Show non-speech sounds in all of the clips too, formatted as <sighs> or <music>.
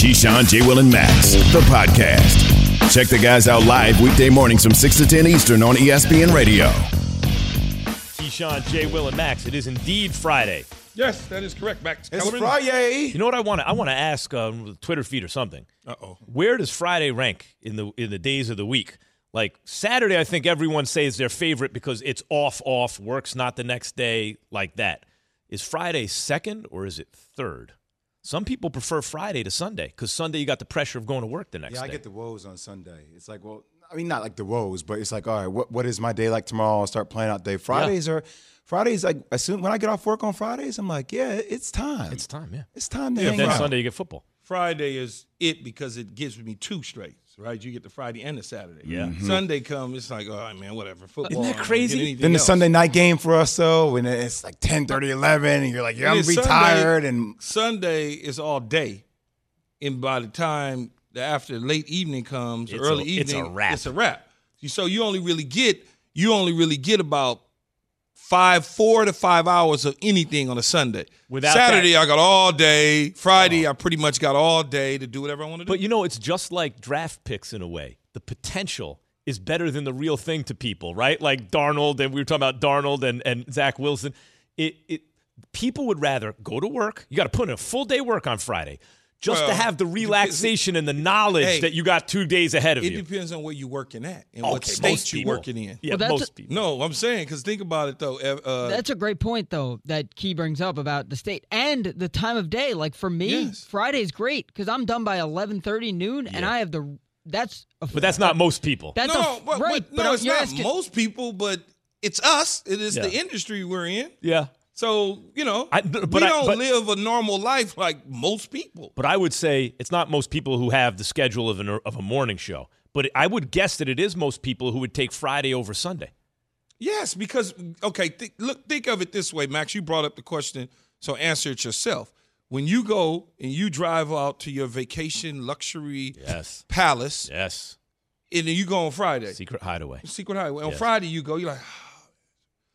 Keyshawn, J. Will, and Max, the podcast. Check the guys out live weekday mornings from 6 to 10 Eastern on ESPN Radio. Keyshawn, J. Will, and Max. It is indeed Friday. Yes, that is correct. Max It's Kellerman. Friday. You know what I want to? I want to ask um, the Twitter feed or something. Uh-oh. Where does Friday rank in the in the days of the week? Like Saturday, I think everyone says their favorite because it's off, off, works not the next day, like that. Is Friday second or is it third? Some people prefer Friday to Sunday because Sunday you got the pressure of going to work the next day. Yeah, I day. get the woes on Sunday. It's like, well, I mean, not like the woes, but it's like, all right, what, what is my day like tomorrow? I'll start planning out day. Fridays are, Fridays, like, as soon when I get off work on Fridays, I'm like, yeah, it's time. it's time, yeah. It's time to Yeah, hang Then out. Sunday you get football. Friday is it because it gives me two straights, right? You get the Friday and the Saturday. Yeah. Mm-hmm. Sunday come, it's like, all right, man, whatever. Football. Isn't don't crazy? Then the else. Sunday night game for us, though, when it's like 10, 30, 11, and you're like, yeah, And I'm it's retired. Sunday- And Sunday is all day, and by the time the after late evening comes, It's early a- it's a evening, wrap. It's a wrap. So you only really get you only really get about five, four to five hours of anything on a Sunday. Without Saturday, I got all day. Friday, I pretty much got all day to do whatever I want to do. But you know, it's just like draft picks in a way. The potential is better than the real thing to people, right? Like Darnold, and we were talking about Darnold and, and Zach Wilson. It, it people would rather go to work. You got to put in a full day work on Friday just to have the relaxation and the knowledge Hey, that you got two days ahead of it you. It depends on where you're working at and Okay, what state you're working in. Yeah, Well, most a- people. No, I'm saying because think about it though. Uh, That's a great point, though, that Key brings up about the state and the time of day. Like for me, Yes. Friday's great because I'm done by 11:30 noon, and I have the that's. A, But that's not most people. that's no, a, but, right. but no, it's not asking- most people, but it's us. It is the industry we're in. yeah. So you know, I- but we I- don't but- live a normal life like most people. But I would say it's not most people who have the schedule of, an, of a morning show. But I would guess that it is most people who would take Friday over Sunday. Yes, because okay, th- look, think of it this way, Max. You brought up the question, so answer it yourself. When you go and you drive out to your vacation luxury Yes. palace, Yes. and then you go on Friday, Secret hideaway. Secret Highway. On Yes. Friday, you go. You're like,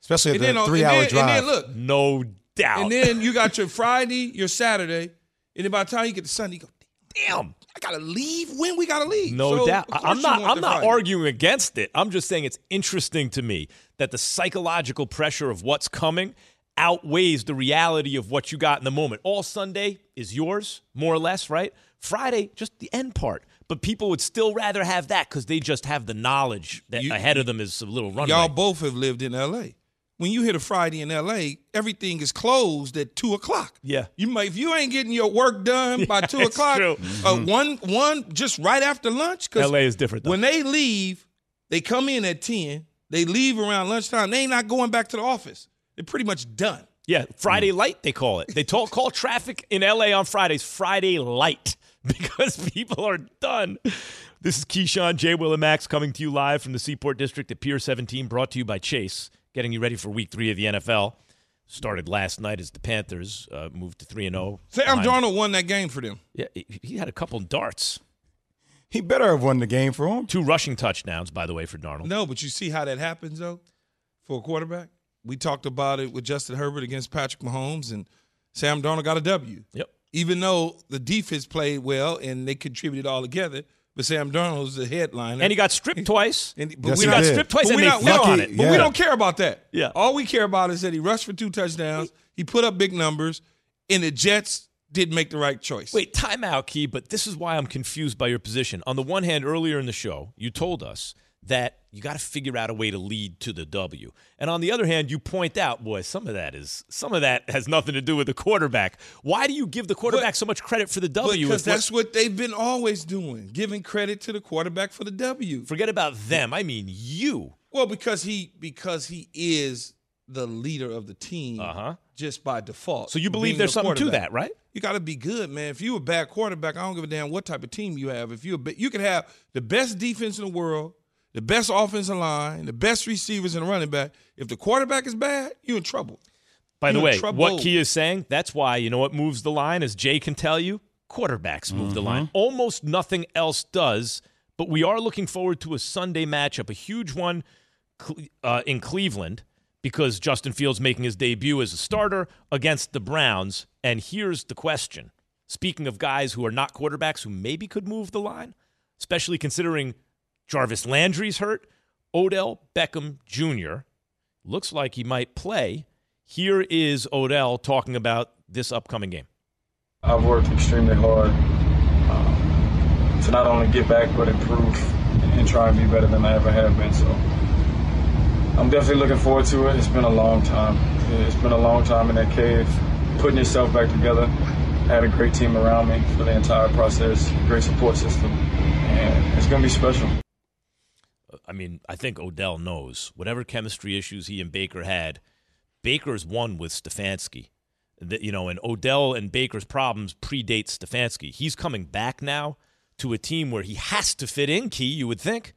especially and at then the on- three and hour then, drive. And then look, No doubt. and then you got your Friday, your Saturday, and then by the time you get to Sunday, you go, damn, I gotta leave. When we gotta leave? No So, doubt. I'm not. I'm not Friday. arguing against it. I'm just saying it's interesting to me that the psychological pressure of what's coming outweighs the reality of what you got in the moment. All Sunday is yours, more or less, right? Friday, just the end part. But people would still rather have that because they just have the knowledge that You- ahead of them is a little runway. Y'all both have lived in L.A. When you hit a Friday in L.A., everything is closed at two o'clock. Yeah. you might if you ain't getting your work done <laughs> by two o'clock. true. Uh, one one just right after lunch. 'cause LA is different, though. When they leave, they come in at ten. They leave around lunchtime. They ain't not going back to the office. They're pretty much done. Yeah, Friday light they call it. They talk, call traffic in LA on Fridays Friday light <laughs> because people are done. This is Keyshawn, J. Will, and Max coming to you live from the Seaport District at Pier 17, brought to you by Chase, getting you ready for Week Three of the NFL. Started last night as the Panthers uh, moved to three and zero. Sam Darnold won that game for them. Yeah, he- he had a couple darts, he better have won the game for him. two rushing touchdowns, by the way, for Darnold. No, but you see how that happens though, for a quarterback. We talked about it with Justin Herbert against Patrick Mahomes, and Sam Darnold got a W. Yep. Even though the defense played well and they contributed all together, but Sam Darnold was the headliner. And he got stripped <laughs> twice. And- but Yes, we he not did. stripped twice but and we they not, fell on don't- it. But we don't care about that. Yeah. All we care about is that he rushed for two touchdowns. He put up big numbers, and the Jets didn't make the right choice. Wait, timeout, Key, but this is why I'm confused by your position. On the one hand, earlier in the show, you told us that you got to figure out a way to lead to the W. And on the other hand, you point out, boy, some of that is some of that has nothing to do with the quarterback. Why do you give the quarterback so much credit for the W? because what- that's what they've been always doing, giving credit to the quarterback for the W. forget about them. I mean you. Well, because he because he is the leader of the team Uh-huh. just by default. So you believe there's something to that, right? You got to be good, man. If you're a bad quarterback, I don't give a damn what type of team you have. If you're a, you could have the best defense in the world, the best offensive line, the best receivers and running back. If the quarterback is bad, you're in trouble. By the You're way, trouble. what Key is saying, that's why, you know what moves the line, as Jay can tell you? Quarterbacks move the line. Almost nothing else does, but we are looking forward to a Sunday matchup, a huge one uh, in Cleveland, because Justin Fields making his debut as a starter against the Browns. And here's the question Speaking of guys who are not quarterbacks who maybe could move the line, especially considering Jarvis Landry's hurt, Odell Beckham Jr. looks like he might play. Here is Odell talking about this upcoming game. I've worked extremely hard um, to not only get back but improve and try and be better than I ever have been. So I'm definitely looking forward to it. It's been a long time. It's been a long time in that cave, putting yourself back together. I had a great team around me for the entire process, great support system, and it's going to be special. I mean, I think Odell knows whatever chemistry issues he and Baker had. Baker's won with Stefanski. You know, and Odell and Baker's problems predate Stefanski. He's coming back now to a team where he has to fit in. Key, you would think.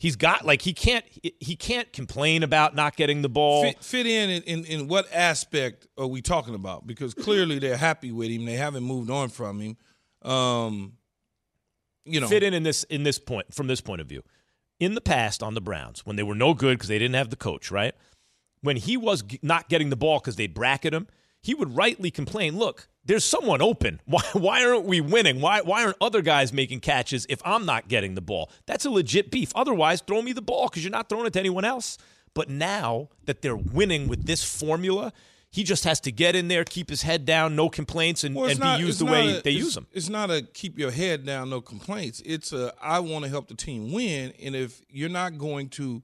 He's got like he can't he can't complain about not getting the ball. Fit, fit in, in, in in what aspect are we talking about? Because clearly they're happy with him. They haven't moved on from him. Um, you know, fit in in this in this point from this point of view. In the past on the Browns, when they were no good because they didn't have the coach, right? When he was not getting the ball because they bracket him, he would rightly complain, "Look, there's someone open. <laughs> Why, why aren't we winning? Why, why aren't other guys making catches if I'm not getting the ball? That's a legit beef. Otherwise, throw me the ball because you're not throwing it to anyone else. But now that they're winning with this formula, he just has to get in there, keep his head down, no complaints, and, Well, and not- be used the way a- they use him. It's not a keep your head down, no complaints. It's a I want to help the team win, and if you're not going to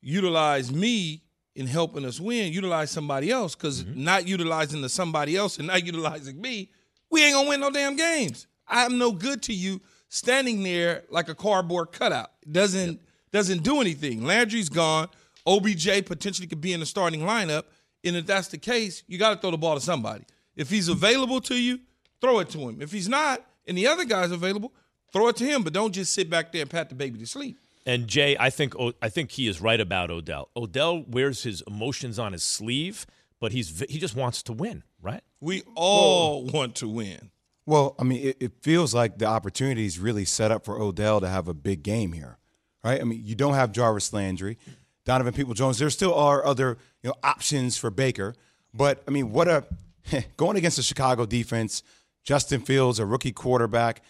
utilize me in helping us win, utilize somebody else. Because Mm-hmm. not utilizing the somebody else and not utilizing me, we ain't gonna win no damn games. I'm no good to you standing there like a cardboard cutout. Doesn't doesn't do anything. Landry's gone. OBJ potentially could be in the starting lineup. And if that's the case, you got to throw the ball to somebody. If he's available to you, throw it to him. If he's not, and the other guy's available, throw it to him. But don't just sit back there and pat the baby to sleep. And Jay, I think I think he is right about Odell. Odell wears his emotions on his sleeve, but he's he just wants to win, right? We all want to win. Well, I mean, it, it feels like the opportunity is really set up for Odell to have a big game here, right? I mean, you don't have Jarvis Landry, Donovan People Jones. There still are other you know options for Baker, but I mean, what a <laughs> going against the Chicago defense, Justin Fields, a rookie quarterback.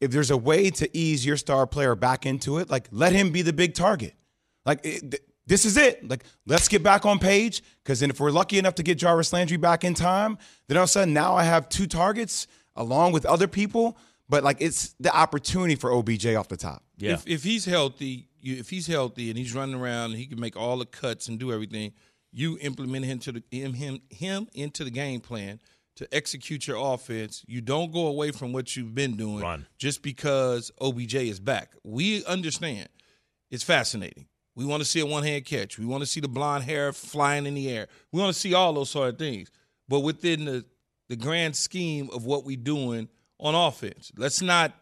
If there's a way to ease your star player back into it, like let him be the big target. Like it, th- this is it. Like let's get back on page because then if we're lucky enough to get Jarvis Landry back in time, then all of a sudden now I have two targets along with other people. But like it's the opportunity for OBJ off the top. Yeah. If, if he's healthy, you, if he's healthy and he's running around and he can make all the cuts and do everything, you implement him to the him him, him into the game plan to execute your offense. You don't go away from what you've been doing Run. just because OBJ is back. We understand. It's fascinating. We want to see a one hand catch. We want to see the blonde hair flying in the air. We want to see all those sort of things. But within the the grand scheme of what we're doing on offense, let's not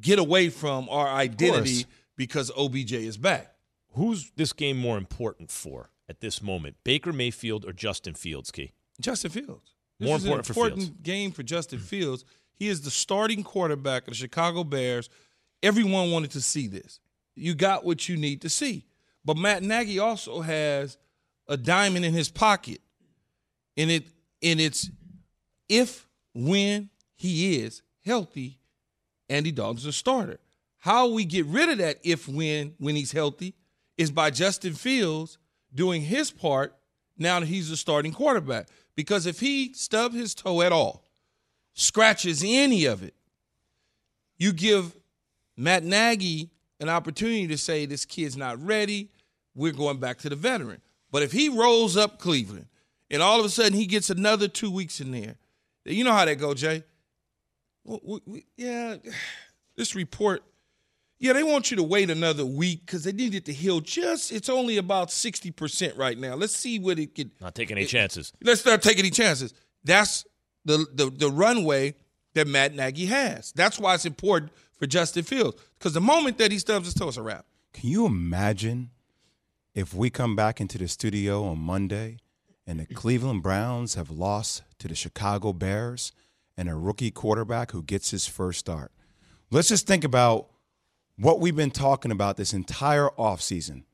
get away from our identity because OBJ is back. Who's this game more important for at this moment? Baker Mayfield or Justin Fields, Key? Justin Fields. This More is important for an important Fields. game for Justin Fields. He is the starting quarterback of the Chicago Bears. Everyone wanted to see this. You got what you need to see. But Matt Nagy also has a diamond in his pocket. And it and it's if when he is healthy, Andy Dalton's a starter. How we get rid of that if when when he's healthy is by Justin Fields doing his part now that he's the starting quarterback. Because if he stub his toe at all, scratches any of it, you give Matt Nagy an opportunity to say this kid's not ready. We're going back to the veteran. But if he rolls up Cleveland and all of a sudden he gets another two weeks in there, you know how that go, Jay. We- we- yeah, <sighs> this report. Yeah, they want you to wait another week because they need it to heal. Just it's only about sixty percent right now. Let's see what it could. Not taking any chances. Let's not take any chances. That's the the the runway that Matt Nagy has. That's why it's important for Justin Fields because the moment that he stubs his toe, it's a wrap. Can you imagine if we come back into the studio on Monday and the Cleveland Browns have lost to the Chicago Bears and a rookie quarterback who gets his first start? Let's just think about what we've been talking about this entire offseason.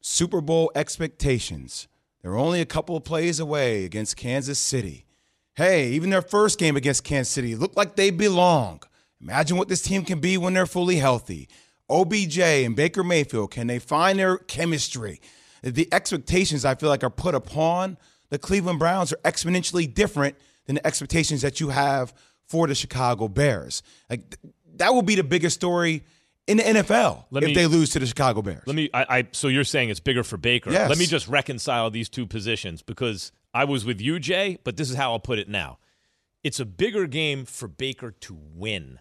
Super Bowl expectations. They're only a couple of plays away against Kansas City. Hey, even their first game against Kansas City looked like they belong. Imagine what this team can be when they're fully healthy. OBJ and Baker Mayfield, can they find their chemistry? The expectations I feel like are put upon the Cleveland Browns are exponentially different than the expectations that you have for the Chicago Bears. Like that will be the biggest story in the NFL Let if me- they lose to the Chicago Bears. Let me. I, I. So you're saying it's bigger for Baker? Yes. Let me just reconcile these two positions because I was with you, Jay, but this is how I'll put it now. It's a bigger game for Baker to win.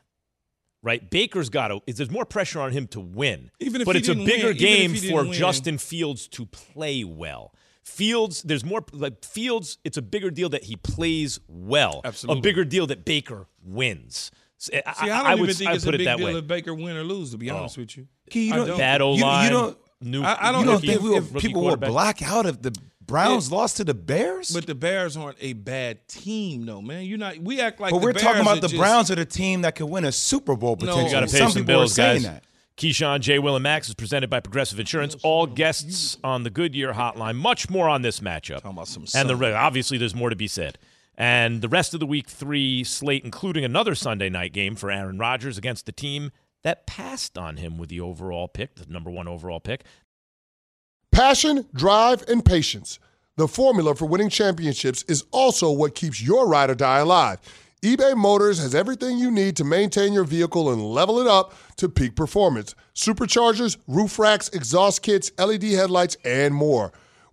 Right, Baker's got to. There's more pressure on him to win, Even if but it's a bigger win- game for win. Justin Fields to play well. Fields, there's more like Fields. It's a bigger deal that he plays well. Absolutely. a bigger deal that Baker wins. S- I, See, I don't I even would, think I it's a put big it that deal way. Oh. if Baker win or lose. To be oh. honest with you, Key, you don't- don't. Bad O You- you line. don't- new, I- I don't you don't if- think if- we- if people will quarterback. black out if the Browns lost to the Bears? But the Bears aren't a bad team, though, man. You're not. We act like. But the we're talking about the just- Browns are the team that could win a Super Bowl No. potentially. You got to pay some some people bills, are saying guys. that. Keyshawn, J. Will, and Max is presented by Progressive Insurance. All guests on the Goodyear Hotline. Much more on this matchup. Talking about some and the obviously there's more to be said. And the rest of the week three slate, including another Sunday night game for Aaron Rodgers against the team that passed on him with the overall pick, the number one overall pick. Passion, drive, and patience. The formula for winning championships is also what keeps your ride or die alive. eBay Motors has everything you need to maintain your vehicle and level it up to peak performance. Superchargers, roof racks, exhaust kits, LED headlights, and more.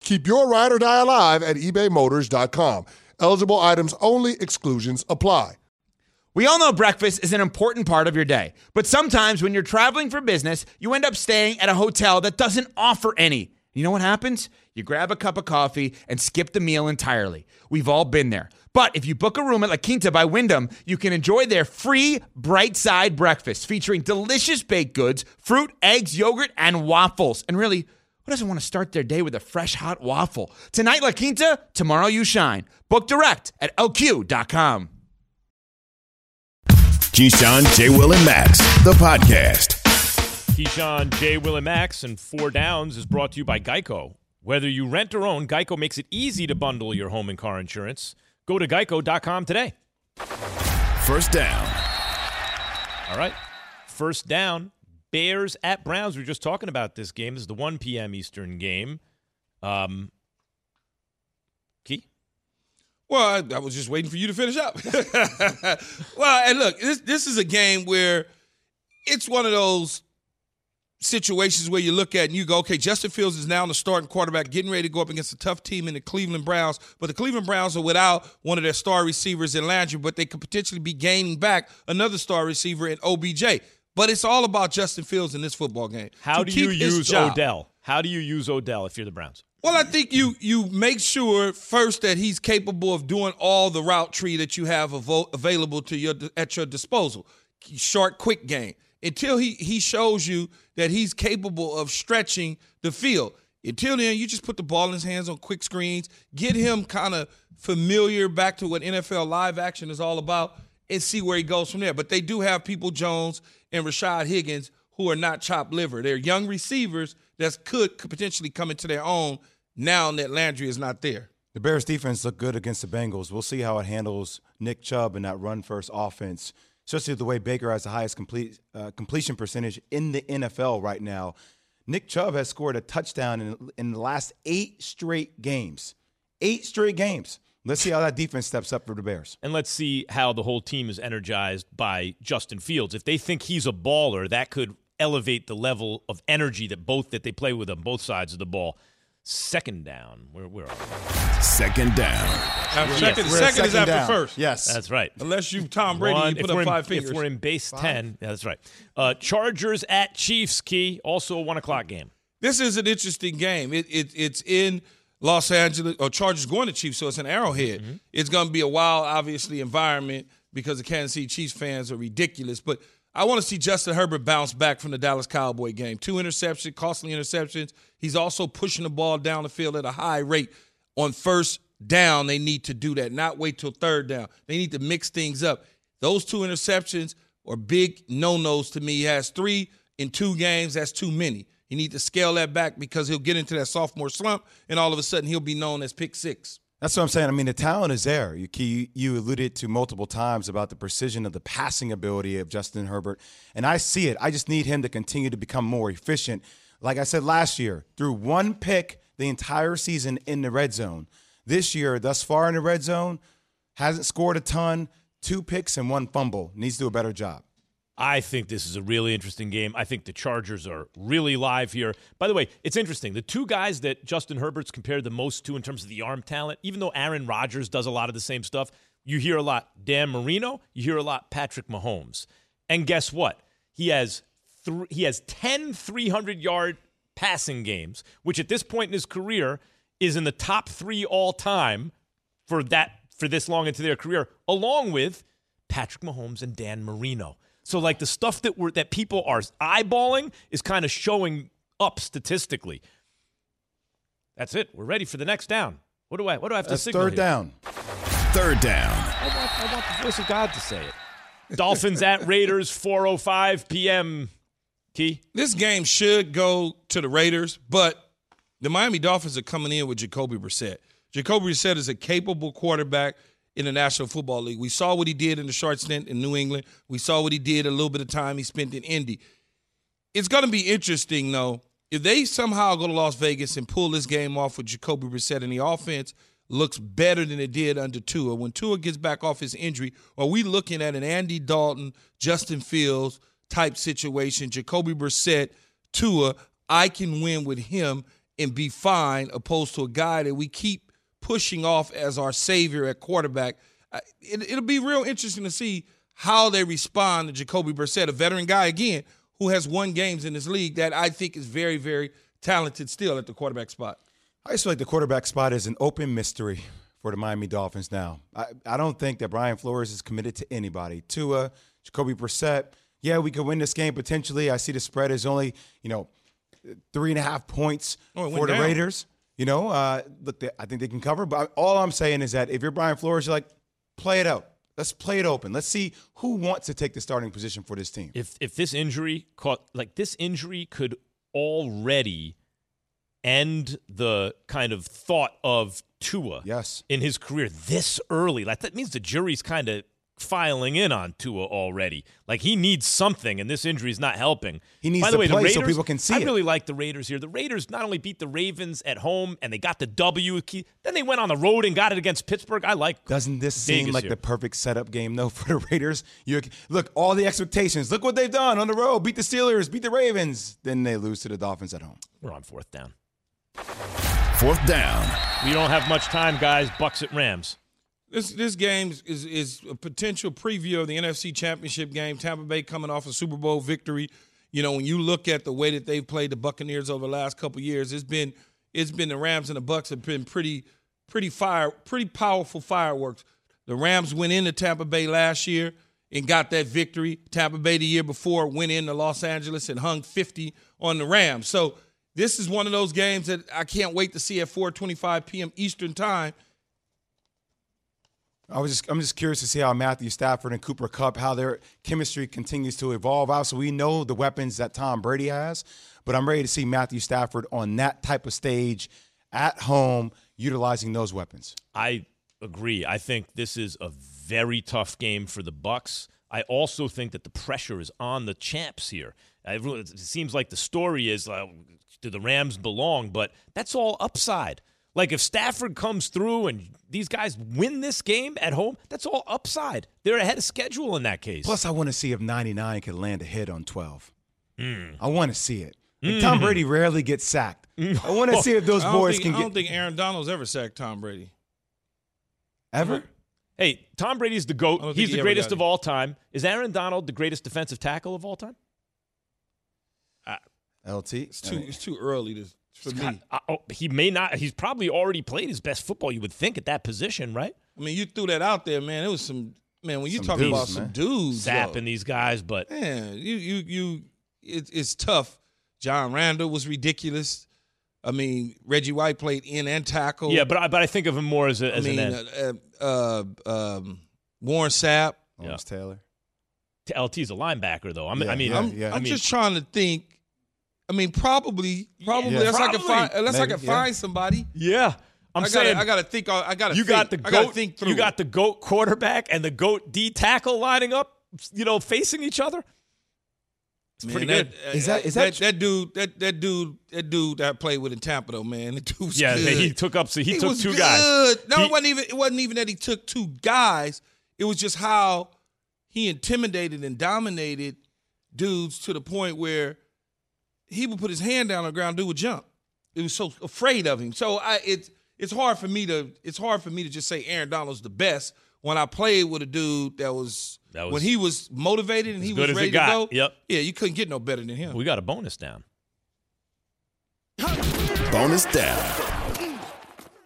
Keep your ride or die alive at ebaymotors.com. Eligible items only, exclusions apply. We all know breakfast is an important part of your day, but sometimes when you're traveling for business, you end up staying at a hotel that doesn't offer any. You know what happens? You grab a cup of coffee and skip the meal entirely. We've all been there. But if you book a room at La Quinta by Wyndham, you can enjoy their free bright side breakfast featuring delicious baked goods, fruit, eggs, yogurt, and waffles. And really, who doesn't want to start their day with a fresh hot waffle? Tonight, La Quinta, tomorrow, you shine. Book direct at lq.com. Keyshawn, J. Will, and Max, the podcast. Keyshawn, J. Will, and Max, and Four Downs is brought to you by Geico. Whether you rent or own, Geico makes it easy to bundle your home and car insurance. Go to geico.com today. First down. All right. First down. Bears at Browns. We were just talking about this game. This is the 1 p.m. Eastern game. Um, Key? Well, I, I was just waiting for you to finish up. <laughs> well, and look, this this is a game where it's one of those situations where you look at and you go, okay, Justin Fields is now the starting quarterback, getting ready to go up against a tough team in the Cleveland Browns. But the Cleveland Browns are without one of their star receivers in Landry, but they could potentially be gaining back another star receiver in OBJ. But it's all about Justin Fields in this football game. How To do you use. Odell? How do you use Odell if you're the Browns? Well, I think you you make sure first that he's capable of doing all the route tree that you have avo- available to your at your disposal. Short, quick game until he he shows you that he's capable of stretching the field. Until then, you just put the ball in his hands on quick screens, get him kind of familiar back to what NFL live action is all about, and see where he goes from there. But they do have people Jones and Rashard Higgins who are not chopped liver. They're young receivers that could, potentially come into their own now that Landry is not there. The Bears defense looked good against the Bengals. We'll see how it handles Nick Chubb and that run first offense, especially the way Baker has the highest complete uh, completion percentage in the NFL right now. Nick Chubb has scored a touchdown in, in the last eight straight games. Eight straight games. Let's see how that defense steps up for the Bears. And let's see how the whole team is energized by Justin Fields. If they think he's a baller, that could elevate the level of energy that both that they play with on both sides of the ball. Second down. Where, where are we? Second down. Now, Yes. second, second is after down. first. Yes. That's right. Unless you Tom Brady, One- you put up in, five fingers. if we're in base 10, yeah, that's right. Uh, Chargers at Chiefs, Key, also a 1 o'clock game. this is an interesting game. It, it it's in Los Angeles, or Chargers going to Chiefs, so it's an Arrowhead. Mm-hmm. It's going to be a wild, obviously, environment because the Kansas City Chiefs fans are ridiculous. But I want to see Justin Herbert bounce back from the Dallas Cowboy game. Two interceptions, costly interceptions. He's also pushing the ball down the field at a high rate. On first down, they need to do that, not wait till third down. They need to mix things up. Those two interceptions are big no nos to me. He has three in two games. That's too many. You need to scale that back because he'll get into that sophomore slump, and all of a sudden he'll be known as pick six. That's what I'm saying. I mean, the talent is there. You, you alluded to multiple times about the precision of the passing ability of Justin Herbert, and I see it. I just need him to continue to become more efficient. Like I said last year, through one pick the entire season in the red zone. This year, thus far in the red zone, hasn't scored a ton, two picks and one fumble. Needs to do a better job. I think this is a really interesting game. I think the Chargers are really live here. By the way, it's interesting. The two guys that Justin Herbert's compared the most to in terms of the arm talent, even though Aaron Rodgers does a lot of the same stuff, you hear a lot Dan Marino, you hear a lot Patrick Mahomes. And guess what? He has th- he has 10 300-yard passing games, which at this point in his career is in the top 3 all time for that for this long into their career, along with Patrick Mahomes and Dan Marino. So like the stuff that we're that people are eyeballing is kind of showing up statistically. That's it. We're ready for the next down. What do I what do I have to That's signal? third here? down. Third down. I want, I want the voice of God to say it. Dolphins at <laughs> Raiders, 4:05 p.m. Key. This game should go to the Raiders, but the Miami Dolphins are coming in with Jacoby Brissett. Jacoby Brissett is a capable quarterback in the National Football League. We saw what he did in the short stint in New England. We saw what he did a little bit of time he spent in Indy. It's going to be interesting, though, if they somehow go to Las Vegas and pull this game off with Jacoby Brissett and the offense looks better than it did under Tua. When Tua gets back off his injury, are we looking at an Andy Dalton, Justin Fields type situation? Jacoby Brissett, Tua, I can win with him and be fine, opposed to a guy that we keep pushing off as our savior at quarterback. It, will be real interesting to see how they respond to Jacoby Brissett, a veteran guy again who has won games in this league that I think is very, very talented still at the quarterback spot. I just feel like the quarterback spot is an open mystery for the Miami Dolphins now. I, I don't think that Brian Flores is committed to anybody. Tua, Jacoby Brissett, yeah, we could win this game potentially. I see the spread is only, you know, three and a half points oh, for the down. Raiders. You know, uh, look, they, I think they can cover. But all I'm saying is that if you're Brian Flores, you're like, play it out. Let's play it open. Let's see who wants to take the starting position for this team. If if this injury caught like this injury could already end the kind of thought of Tua yes. in his career this early. Like that means the jury's kind of filing in on Tua already. Like he needs something, and this injury is not helping. He needs By the to way, play the Raiders, so people can see I it. really like the Raiders here. The Raiders not only beat the Ravens at home and they got the W, then they went on the road and got it against Pittsburgh. I like. Doesn't this seem like here. the perfect setup game though <laughs> for the Raiders? You look all the expectations. Look what they've done on the road. Beat the Steelers. Beat the Ravens. Then they lose to the Dolphins at home. We're on fourth down. Fourth down. We don't have much time, guys. Bucks at Rams. This this game is is a potential preview of the NFC Championship game. Tampa Bay coming off a Super Bowl victory. You know, when you look at the way that they've played the Buccaneers over the last couple years, it's been it's been the Rams and the Bucks have been pretty pretty fire pretty powerful fireworks. The Rams went into Tampa Bay last year and got that victory. Tampa Bay the year before went into Los Angeles and hung 50 on the Rams. So this is one of those games that I can't wait to see at 4:25 p.m. Eastern Time. I was just I'm just curious to see how Matthew Stafford and Cooper Kupp how their chemistry continues to evolve. Obviously, we know the weapons that Tom Brady has, but I'm ready to see Matthew Stafford on that type of stage at home utilizing those weapons. I agree. I think this is a very tough game for the Bucks. I also think that the pressure is on the champs here. It seems like the story is uh, do the Rams belong, but that's all upside. Like if Stafford comes through and these guys win this game at home, that's all upside. They're ahead of schedule in that case. Plus, I want to see if 99 can land a hit on 12. Mm. I want to see it. Like Tom Brady rarely gets sacked. <laughs> I want to see if those boys think, can I don't get think Aaron Donald's ever sacked Tom Brady. ever. Hey, Tom Brady's the GOAT. He's he the ever greatest of all time. Is Aaron Donald the greatest defensive tackle of all time? LT. It's too it's too early to for me. Uh, oh, he may not. He's probably already played his best football. You would think at that position, right? I mean, you threw that out there, man. It was some man, when you talk dudes, about some dudes, Zapping yo, these guys, but man, you you you, it, it's tough. John Randle was ridiculous. I mean, Reggie White played in and tackle. yeah, but I, but I think of him more as a, I as mean, an end. uh, uh, um, Warren Sapp. Lawrence Taylor. LT's a linebacker though. I'm, Yeah, I mean, yeah, I'm, yeah. I'm I mean, just trying to think. I mean, probably, probably. Yeah. unless I can find, unless I can yeah. find somebody. yeah. I'm I saying gotta, I gotta think. I gotta. you think. got the goat. think through. You got it. the goat quarterback and the goat D tackle lining up. You know, facing each other. It's Man, pretty that, good. uh, Is that- is that, that- that dude? That that dude? That dude that I played with in Tampa though, man. The dude was Yeah, good. he took up. So he, took was two good. guys. No, He- it wasn't even. It wasn't even that he took two guys. It was just how he intimidated and dominated dudes to the point where he would put his hand down on the ground, do a jump. It was so afraid of him. So I it's it's hard for me to it's hard for me to just say Aaron Donald's the best when I played with a dude that was, That was- when he was motivated and he was as it ready got. to go. Yep. Yeah, you couldn't get no better than him. We got a bonus down. Bonus down.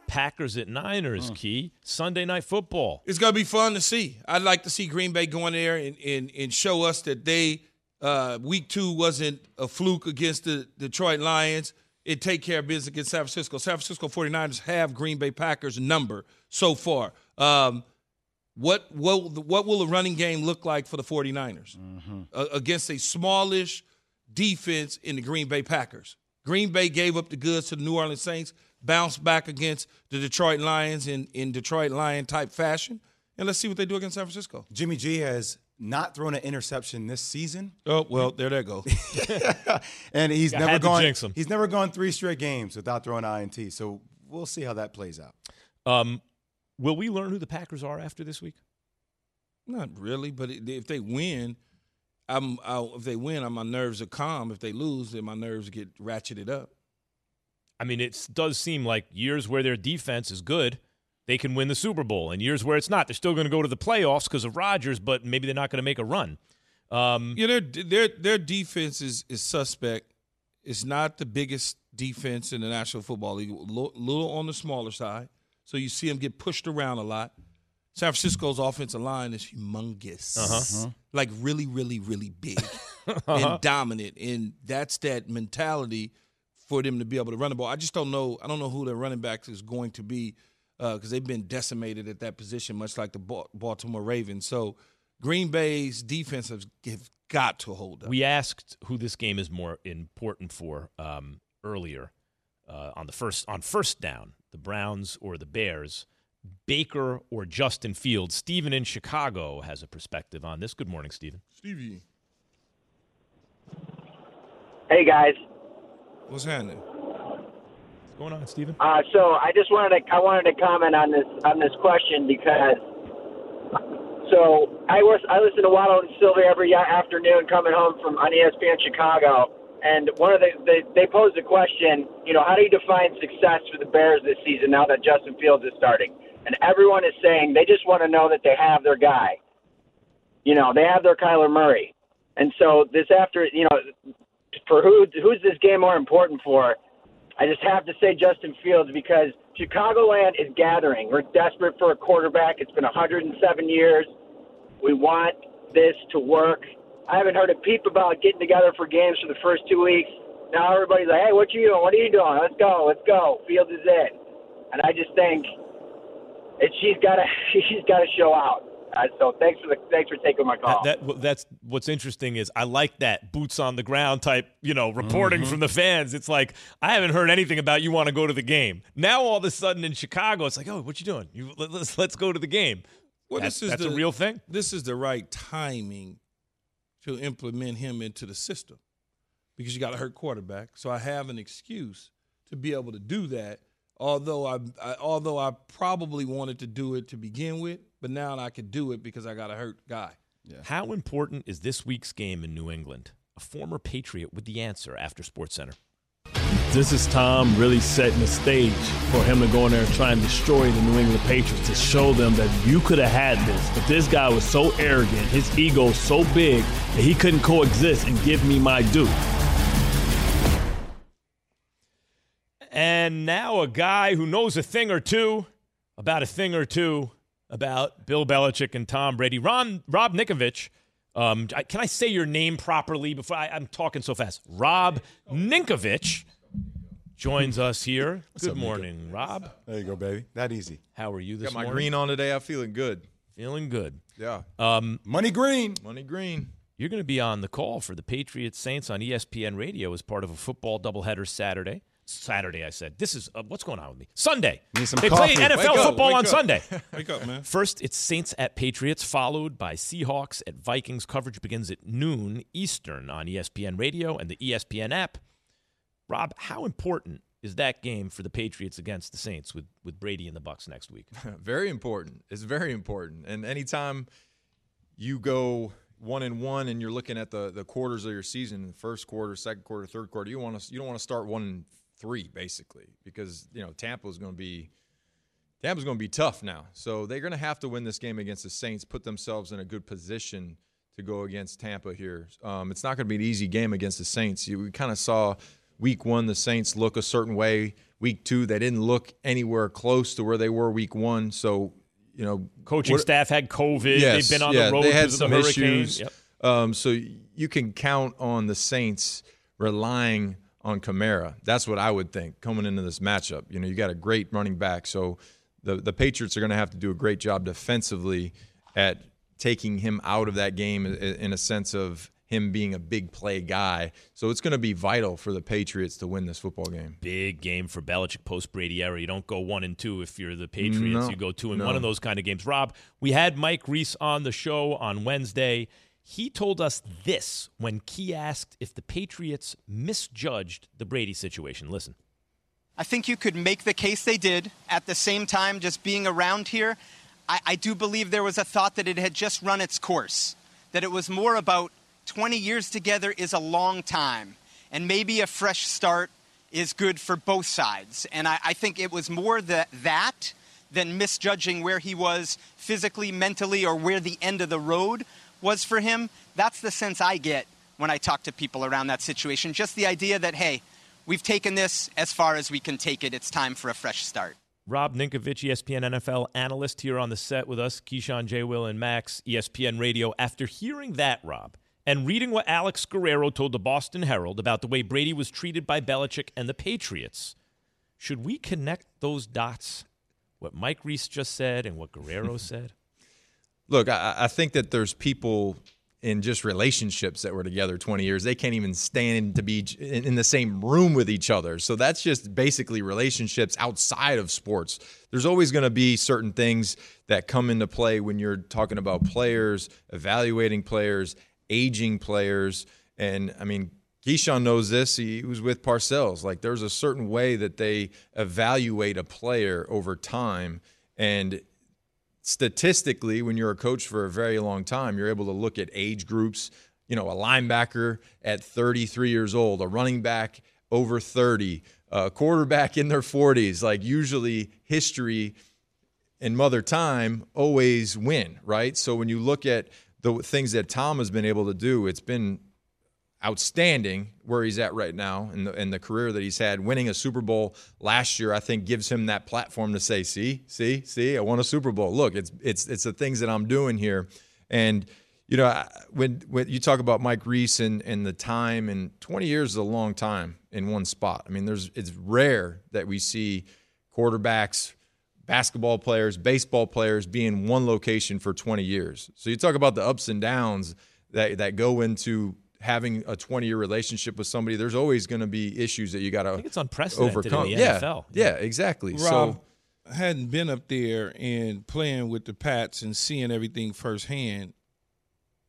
Packers at Niners. Mm. Key Sunday night football. It's gonna be fun to see. I'd like to see Green Bay going there and and, and show us that they uh, week two wasn't a fluke against the Detroit Lions. It take care of business against San Francisco. San Francisco 49ers have Green Bay Packers number so far. Um, what what what will a running game look like for the 49ers uh, against a smallish defense in the Green Bay Packers? Green Bay gave up the goods to the New Orleans Saints, bounced back against the Detroit Lions in, in Detroit Lion type fashion. And let's see what they do against San Francisco. Jimmy G has not thrown an interception this season, Oh, well, there they go. <laughs> and he's I never gone. jinx him. He's never gone three straight games without throwing INT. So we'll see how that plays out. Um, will we learn who the Packers are after this week? Not really, but if they win, I'm I'll, if they win, my nerves are calm. If they lose, then my nerves get ratcheted up. I mean, it does seem like years where their defense is good, they can win the Super Bowl, In years where it's not, they're still going to go to the playoffs because of Rodgers, but maybe they're not going to make a run. Um, Yeah, their their their defense is is suspect. It's not the biggest defense in the National Football League. Little, little on the smaller side, so you see them get pushed around a lot. San Francisco's offensive line is humongous, Uh-huh. like really, really, really big <laughs> and dominant, and that's that mentality for them to be able to run the ball. I just don't know. I don't know who their running backs is going to be because they've been decimated at that position, much like the Baltimore Ravens. So Green Bay's defense has have got to hold up. We asked who this game is more important for um, earlier uh, on the first on first down, the Browns or the Bears, Baker or Justin Fields. Steven in Chicago has a perspective on this. Good morning, Steven. Stevie, Hey guys, what's happening? Going on, Steven? uh, so I just wanted to I wanted to comment on this on this question because so I was I listen to Waddle and Silvy every afternoon coming home from on ESPN Chicago, and one of the they, they posed the question, you know, how do you define success for the Bears this season now that Justin Fields is starting? And everyone is saying they just want to know that they have their guy. You know, they have their Kyler Murray, and so this after you know, for who who's this game more important for? I just have to say Justin Fields because Chicagoland is gathering. We're desperate for a quarterback. It's been 107 years. We want this to work. I haven't heard a peep about getting together for games for the first two weeks. Now everybody's like, "Hey, what you doing? What are you doing? Let's go, let's go." Fields is it, and I just think it, she's got to <laughs> she's got to show out. Uh, so thanks for the thanks for taking my call. That, that that's what's interesting is I like that boots on the ground type, you know, reporting from the fans. It's like I haven't heard anything about you want to go to the game. Now all of a sudden in Chicago, it's like, oh, what you doing? You let, us let's go to the game. Well, that's this is that's the, a real thing. This is the right timing to implement him into the system because you got a hurt quarterback. So I have an excuse to be able to do that. Although I, I although I probably wanted to do it to begin with, but now I could do it because I got a hurt guy. How important is this week's game in New England? A former Patriot with the answer after SportsCenter. This is Tom really setting the stage for him to go in there and try and destroy the New England Patriots to show them that you could have had this, but this guy was so arrogant, his ego so big that he couldn't coexist and give me my due. And now a guy who knows a thing or two about a thing or two. About Bill Belichick and Tom Brady. Ron Rob Ninkovich. Um, I- can I say your name properly before I, I'm talking so fast? Rob Ninkovich joins us here. Good morning, Rob. There you go, baby. That easy. How are you this Got my morning? green on today. I'm feeling good. Feeling good. Yeah. Um, Money green. Money green. You're going to be on the call for the Patriots Saints on ESPN Radio as part of a football doubleheader Saturday. Saturday, I said. This is uh, what's going on with me. Sunday. Need some they coffee. play NFL Wake football wake on up. Sunday. <laughs> Wake up, man. First, it's Saints at Patriots, followed by Seahawks at Vikings. Coverage begins at noon Eastern on ESPN Radio and the ESPN app. Rob, how important is that game for the Patriots against the Saints with, with Brady and the Bucks next week? <laughs> very important. It's very important. And anytime you go one and one and you're looking at the the quarters of your season, the first quarter, second quarter, third quarter, you want to you don't want to start one and three basically because you know Tampa's going to be Tampa's going to be tough now. So they're going to have to win this game against the Saints, put themselves in a good position to go against Tampa here. Um, it's not going to be an easy game against the Saints. You, we kind of saw week one the Saints look a certain way. Week two, they didn't look anywhere close to where they were week one. So, you know, Coaching what- staff had COVID. Yes, They've been on yeah, the road they had some the issues. Yep. Um, so you can count on the Saints relying on Kamara. That's what I would think coming into this matchup. You know, you got a great running back, so the the Patriots are going to have to do a great job defensively at taking him out of that game in a sense of him being a big play guy. So it's going to be vital for the Patriots to win this football game. Big game for Belichick post Brady era. You don't go one and two if you're the Patriots. No, you go two and no. one in those kind of games. Rob, we had Mike Reiss on the show on Wednesday. He told us this when Key asked if the Patriots misjudged the Brady situation. Listen. I think you could make the case they did. At the same time, just being around here, I, I do believe there was a thought that it had just run its course, that it was more about 20 years together is a long time, and maybe a fresh start is good for both sides. And I, I think it was more the, that than misjudging where he was physically, mentally, or where the end of the road was for him. That's the sense I get when I talk to people around that situation. Just the idea that, hey, we've taken this as far as we can take it. It's time for a fresh start. Rob Ninkovich, ESPN NFL analyst, here on the set with us, Keyshawn, J. Will, and Max, ESPN Radio. After hearing that, Rob, and reading what Alex Guerrero told the Boston Herald about the way Brady was treated by Belichick and the Patriots, should we connect those dots? What Mike Reiss just said and what Guerrero <laughs> said? Look, I, I think that there's people in just relationships that were together 20 years. They can't even stand to be in the same room with each other. So that's just basically relationships outside of sports. There's always going to be certain things that come into play when you're talking about players, evaluating players, aging players. And I mean, Keyshawn knows this. He was with Parcells. Like there's a certain way that they evaluate a player over time. And statistically, when you're a coach for a very long time, you're able to look at age groups. You know, a linebacker at 33 years old, a running back over 30, a quarterback in their 40s. Like usually, history and mother time always win, right? So when you look at the things that Tom has been able to do, it's been outstanding where he's at right now and the, and the career that he's had. Winning a Super Bowl last year, I think, gives him that platform to say, "See, see, see, I won a Super Bowl. Look, it's it's it's the things that I'm doing here." And you know, when when you talk about Mike Reiss and and the time and 20 years is a long time in one spot. I mean, there's it's rare that we see quarterbacks basketball players, baseball players being one location for 20 years. So you talk about the ups and downs that that go into having a 20 year relationship with somebody. There's always going to be issues that you got to it's unprecedented in overcome. the yeah, NFL. yeah, exactly. Rob, so I hadn't been up there and playing with the Pats and seeing everything firsthand.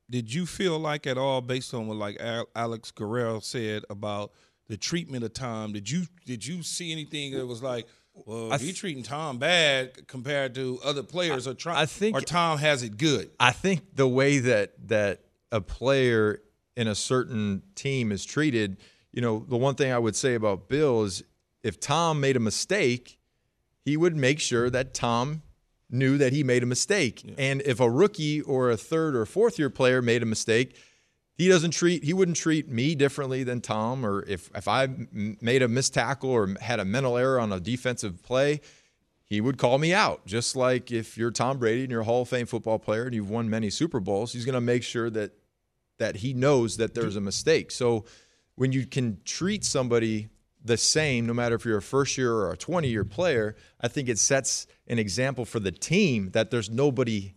Did you feel like at all, based on what like Alex Guerrero said about the treatment of Tom? Did you did you see anything that was like, well, I he th- treating Tom bad compared to other players, or try, I think- or Tom has it good? I think the way that that a player in a certain team is treated, you know, the one thing I would say about Bill is if Tom made a mistake, he would make sure that Tom knew that he made a mistake. And if a rookie or a third or fourth year player made a mistake, he doesn't treat he wouldn't treat me differently than Tom or if if I made a missed tackle or had a mental error on a defensive play, he would call me out. Just like if you're Tom Brady and you're a Hall of Fame football player and you've won many Super Bowls, he's going to make sure that that he knows that there's a mistake. So when you can treat somebody the same, no matter if you're a first year or a 20 year player, I think it sets an example for the team that there's nobody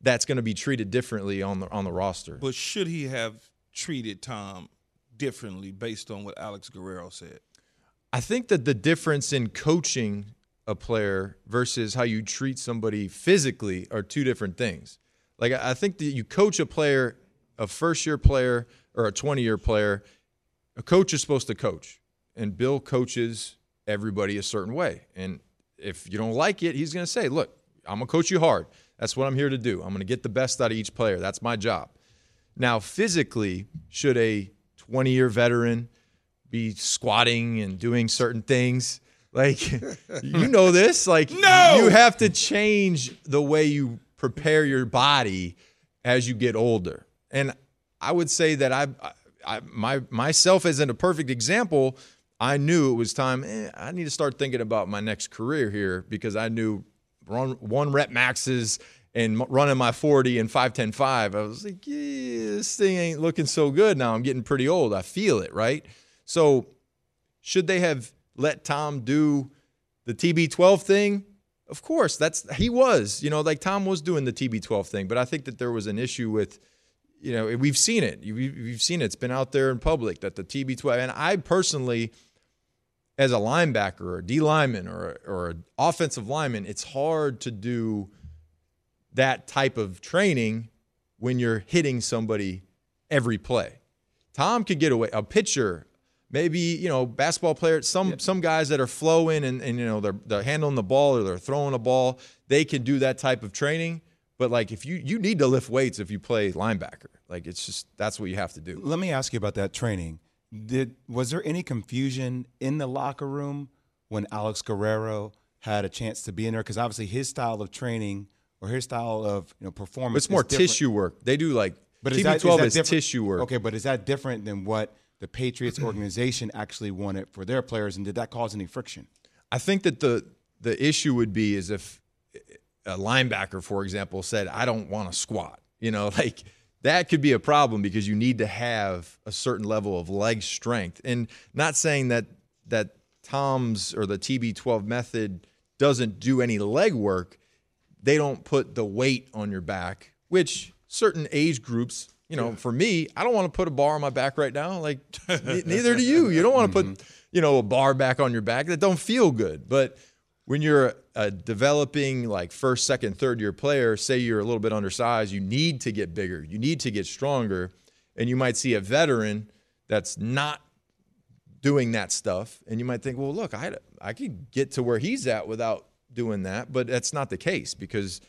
that's going to be treated differently on the on the roster. But should he have treated Tom differently based on what Alex Guerrero said? I think that the difference in coaching a player versus how you treat somebody physically are two different things. Like I think that you coach a player, a first year player or a 20 year player, a coach is supposed to coach. And Bill coaches everybody a certain way. And if you don't like it, he's going to say, "Look, I'm going to coach you hard. That's what I'm here to do. I'm going to get the best out of each player. That's my job." Now, physically, should a 20 year veteran be squatting and doing certain things? Like, <laughs> you know this. Like, <laughs> No! you have to change the way you prepare your body as you get older. And I would say that I, I my myself isn't a perfect example, I knew it was time. Eh, I need to start thinking about my next career here because I knew run one rep maxes and running my 40 and 510 I was like, yeah, this thing ain't looking so good now. I'm getting pretty old. I feel it, right? So, should they have let Tom do the TB12 thing? Of course, that's he was. You know, like Tom was doing the TB12 thing, but I think that there was an issue with you know, we've seen it. You've, you've seen it. It's been out there in public that the TB12 and I personally as a linebacker or a D lineman or or an offensive lineman, it's hard to do that type of training when you're hitting somebody every play. Tom could get away. A pitcher, maybe you know, basketball player. Some some guys that are flowing and, and you know they're they're handling the ball or they're throwing a ball. They can do that type of training. But like if you you need to lift weights if you play linebacker. Like it's just that's what you have to do. Let me ask you about that training. Did was there any confusion in the locker room when Alex Guerrero had a chance to be in there? Because obviously his style of training or his style of you know performance. It's more tissue work. They do like But TB12 is, that, is, is, tissue work. Okay, but is that different than what the Patriots organization actually wanted for their players, and did that cause any friction? I think that the the issue would be is if a linebacker, for example, said, "I don't want to squat," you know, <laughs> like that could be a problem because you need to have a certain level of leg strength. And not saying that that Tom's or the TB12 method doesn't do any leg work. They don't put the weight on your back, which certain age groups, you know, for me, I don't want to put a bar on my back right now. Like <laughs> ne- neither do you. You don't want to put, mm-hmm. you know, a bar back on your back. That don't feel good. But when you're a developing like first, second, third year player, say you're a little bit undersized, you need to get bigger, you need to get stronger, and you might see a veteran that's not doing that stuff, and you might think, well, look, I I could get to where he's at without doing that, but that's not the case because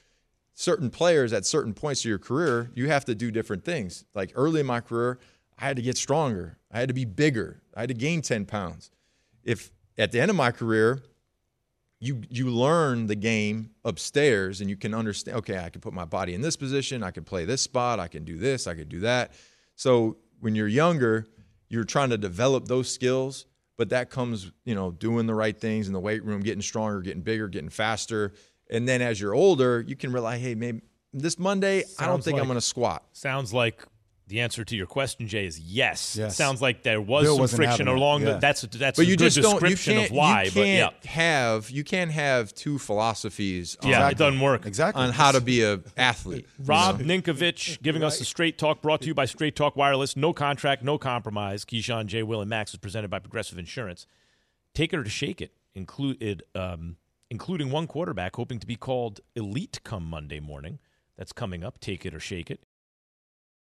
certain players at certain points of your career, you have to do different things. Like early in my career, I had to get stronger, I had to be bigger, I had to gain ten pounds. If at the end of my career, you you learn the game upstairs and you can understand okay i can put my body in this position i can play this spot i can do this i can do that. So when you're younger you're trying to develop those skills but that comes you know doing the right things in the weight room getting stronger getting bigger getting faster. And then as you're older you can realize hey maybe this monday i don't Sounds think i'm going to squat. Sounds like the answer to your question, Jay, is yes. Yes. Sounds like there was Bill some friction having along. Yeah. The, that's that's but a you good just don't you description can't, of why. you but yeah, can't have you can't have two philosophies yeah, on, it doesn't work. Exactly. on how to be a athlete Rob Ninkovich giving us the Straight Talk brought to you by Straight Talk Wireless. No contract, no compromise. Keyshawn, J. Will, and Max is presented by Progressive Insurance. Take it or to shake it, included, um, including one quarterback hoping to be called elite come Monday morning. That's coming up. Take it or shake it.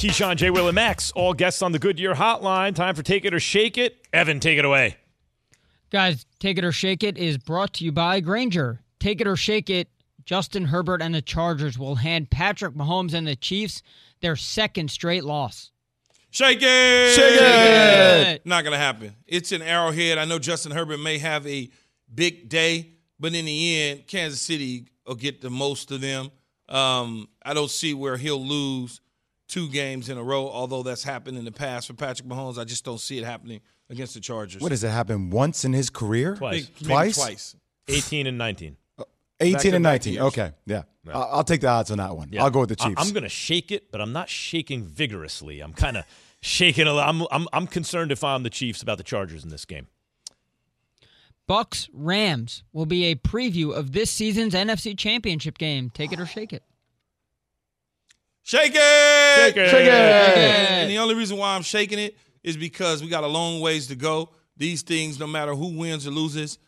Keyshawn, J. Will, and Max, all guests on the Goodyear Hotline. Time for Take It or Shake It. Evan, take it away. Guys, Take It or Shake It is brought to you by Grainger. Take It or Shake It, Justin Herbert and the Chargers will hand Patrick Mahomes and the Chiefs their second straight loss. Shake it! Shake it! Not going to happen. It's an arrowhead. I know Justin Herbert may have a big day, but in the end, Kansas City will get the most of them. Um, I don't see where he'll lose two games in a row, although that's happened in the past for Patrick Mahomes. I just don't see it happening against the Chargers. What does it happen once in his career? Twice. Maybe Twice? Twice. 18 and 19. <laughs> Uh, 18 and 19. years. Okay, yeah. I'll, I'll take the odds on that one. Yeah. I'll go with the I- Chiefs. I'm going to shake it, but I'm not shaking vigorously. I'm kind of shaking a lot. I'm, I'm, I'm concerned if I'm the Chiefs about the Chargers in this game. Bucks Rams will be a preview of this season's NFC Championship game. Take it or shake it. Shake it! Shake it! Shake it! And the only reason why I'm shaking it is because we got a long ways to go. These things, no matter who wins or loses,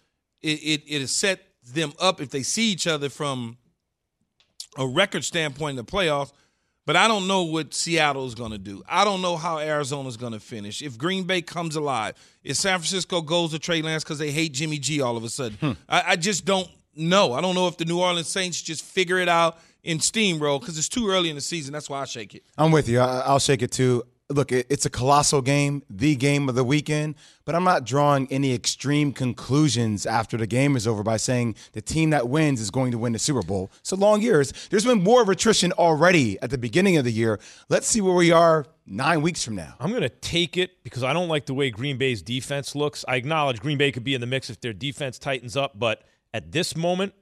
it it, it has set them up if they see each other from a record standpoint in the playoffs. But I don't know what Seattle is going to do. I don't know how Arizona is going to finish. If Green Bay comes alive, if San Francisco goes to Trey Lance because they hate Jimmy G all of a sudden, hmm. I, I just don't know. I don't know if the New Orleans Saints just figure it out in steamroll because it's too early in the season. That's why I shake it. I'm with you. I, I'll shake it too. Look, it, it's a colossal game, the game of the weekend, but I'm not drawing any extreme conclusions after the game is over by saying the team that wins is going to win the Super Bowl. It's a long years. There's been more of attrition already at the beginning of the year. Let's see where we are nine weeks from now. I'm going to take it because I don't like the way Green Bay's defense looks. I acknowledge Green Bay could be in the mix if their defense tightens up, but at this moment,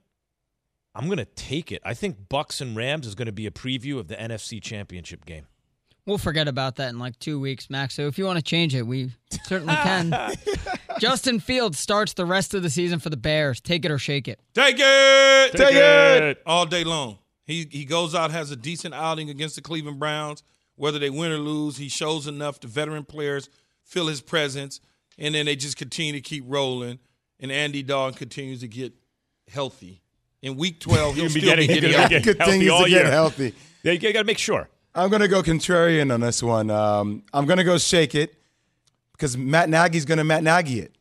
I'm going to take it. I think Bucks and Rams is going to be a preview of the NFC Championship game. We'll forget about that in like two weeks, Max. So if you want to change it, we certainly can. <laughs> Justin Fields starts the rest of the season for the Bears. Take it or shake it. Take it. Take it. All day long. He he goes out, has a decent outing against the Cleveland Browns. Whether they win or lose, he shows enough. The veteran players feel his presence, and then they just continue to keep rolling. And Andy Dalton continues to get healthy. In Week 12, he'll <laughs> He'll be still getting- be <laughs> he'll getting be healthy. getting- Continues all to get year. healthy. Yeah, you got to make sure. I'm going to go contrarian on this one. Um, I'm going to go shake it because Matt Nagy's going to Matt Nagy it.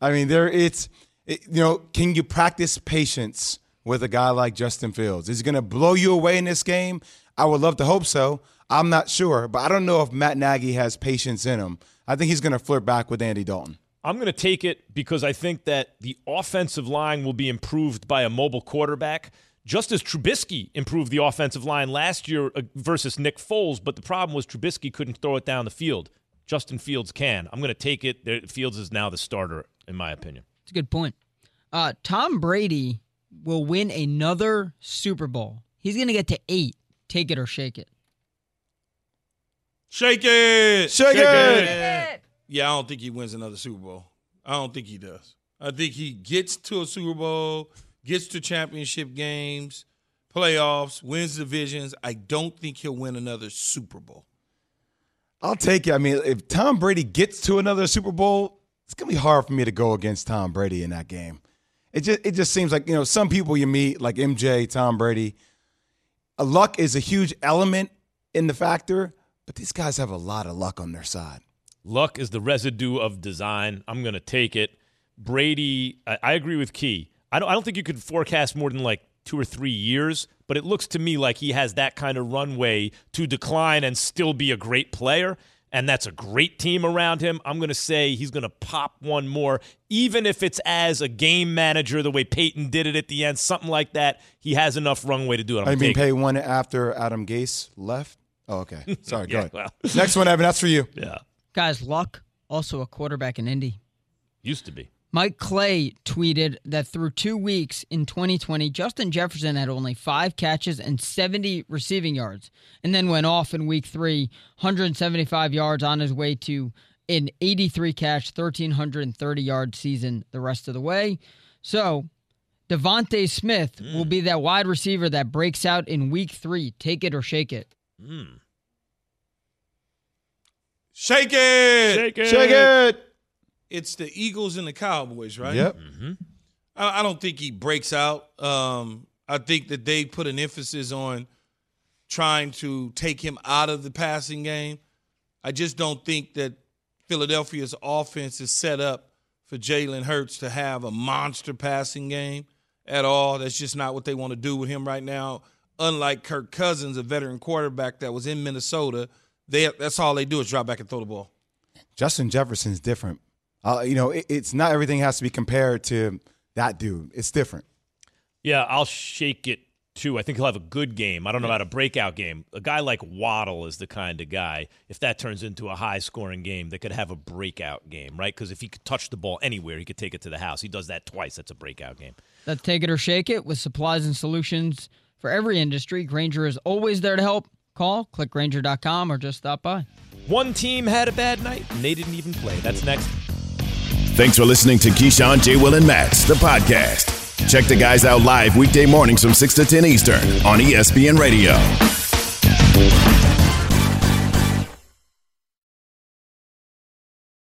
I mean, there it's it, you know, can you practice patience with a guy like Justin Fields? Is he going to blow you away in this game? I would love to hope so. I'm not sure, but I don't know if Matt Nagy has patience in him. I think he's going to flirt back with Andy Dalton. I'm going to take it because I think that the offensive line will be improved by a mobile quarterback, just as Trubisky improved the offensive line last year uh, versus Nick Foles. But the problem was Trubisky couldn't throw it down the field. Justin Fields can. I'm going to take it. Fields is now the starter, in my opinion. It's a good point. Uh, Tom Brady will win another Super Bowl. He's going to get to eight. Take it or shake it. Shake it. Shake it. Yeah, I don't think he wins another Super Bowl. I don't think he does. I think he gets to a Super Bowl, gets to championship games, playoffs, wins divisions. I don't think he'll win another Super Bowl. I'll take it. I mean, if Tom Brady gets to another Super Bowl, it's gonna be hard for me to go against Tom Brady in that game. It just it just seems like you know some people you meet like MJ, Tom Brady. Luck is a huge element in the factor, but these guys have a lot of luck on their side. Luck is the residue of design. I'm going to take it. Brady, I, I agree with Key. I don't, I don't think you could forecast more than like two or three years, but it looks to me like he has that kind of runway to decline and still be a great player. And that's a great team around him. I'm going to say he's going to pop one more, even if it's as a game manager, the way Peyton did it at the end, something like that. He has enough runway to do it. I'm I mean, pay one after Adam Gase left. Oh, okay. <laughs> Sorry. go ahead. well. Next one, Evan. That's for you. <laughs> Yeah, Guys, Luck, also a quarterback in Indy. used to be. Mike Clay tweeted that through two weeks in 2020, Justin Jefferson had only five catches and 70 receiving yards, and then went off in week three, 175 yards on his way to an 83 catch, 1,330 yard season the rest of the way. So, DeVonta Smith will be that wide receiver that breaks out in week three. Take it or shake it. Mm. Shake it. Shake it. Shake it. It's the Eagles and the Cowboys, right? Yep. Mm-hmm. I, I don't think he breaks out. Um, I think that they put an emphasis on trying to take him out of the passing game. I just don't think that Philadelphia's offense is set up for Jalen Hurts to have a monster passing game at all. That's just not what they want to do with him right now. Unlike Kirk Cousins, a veteran quarterback that was in Minnesota, they that's all they do is drop back and throw the ball. Justin Jefferson's different. Uh, you know, it, it's not everything has to be compared to that dude. It's different. Yeah, I'll shake it too. I think he'll have a good game. I don't know about a breakout game. A guy like Waddle is the kind of guy, if that turns into a high scoring game, that could have a breakout game, right? Because if he could touch the ball anywhere, he could take it to the house. He does that twice. That's a breakout game. That's Take It or Shake It with supplies and solutions for every industry. Grainger is always there to help. Call, clickgrainger.com, or just stop by. One team had a bad night, and they didn't even play. That's next. Thanks for listening to Keyshawn, J. Will, and Max, the podcast. Check the guys out live weekday mornings from 6 to 10 Eastern on ESPN Radio.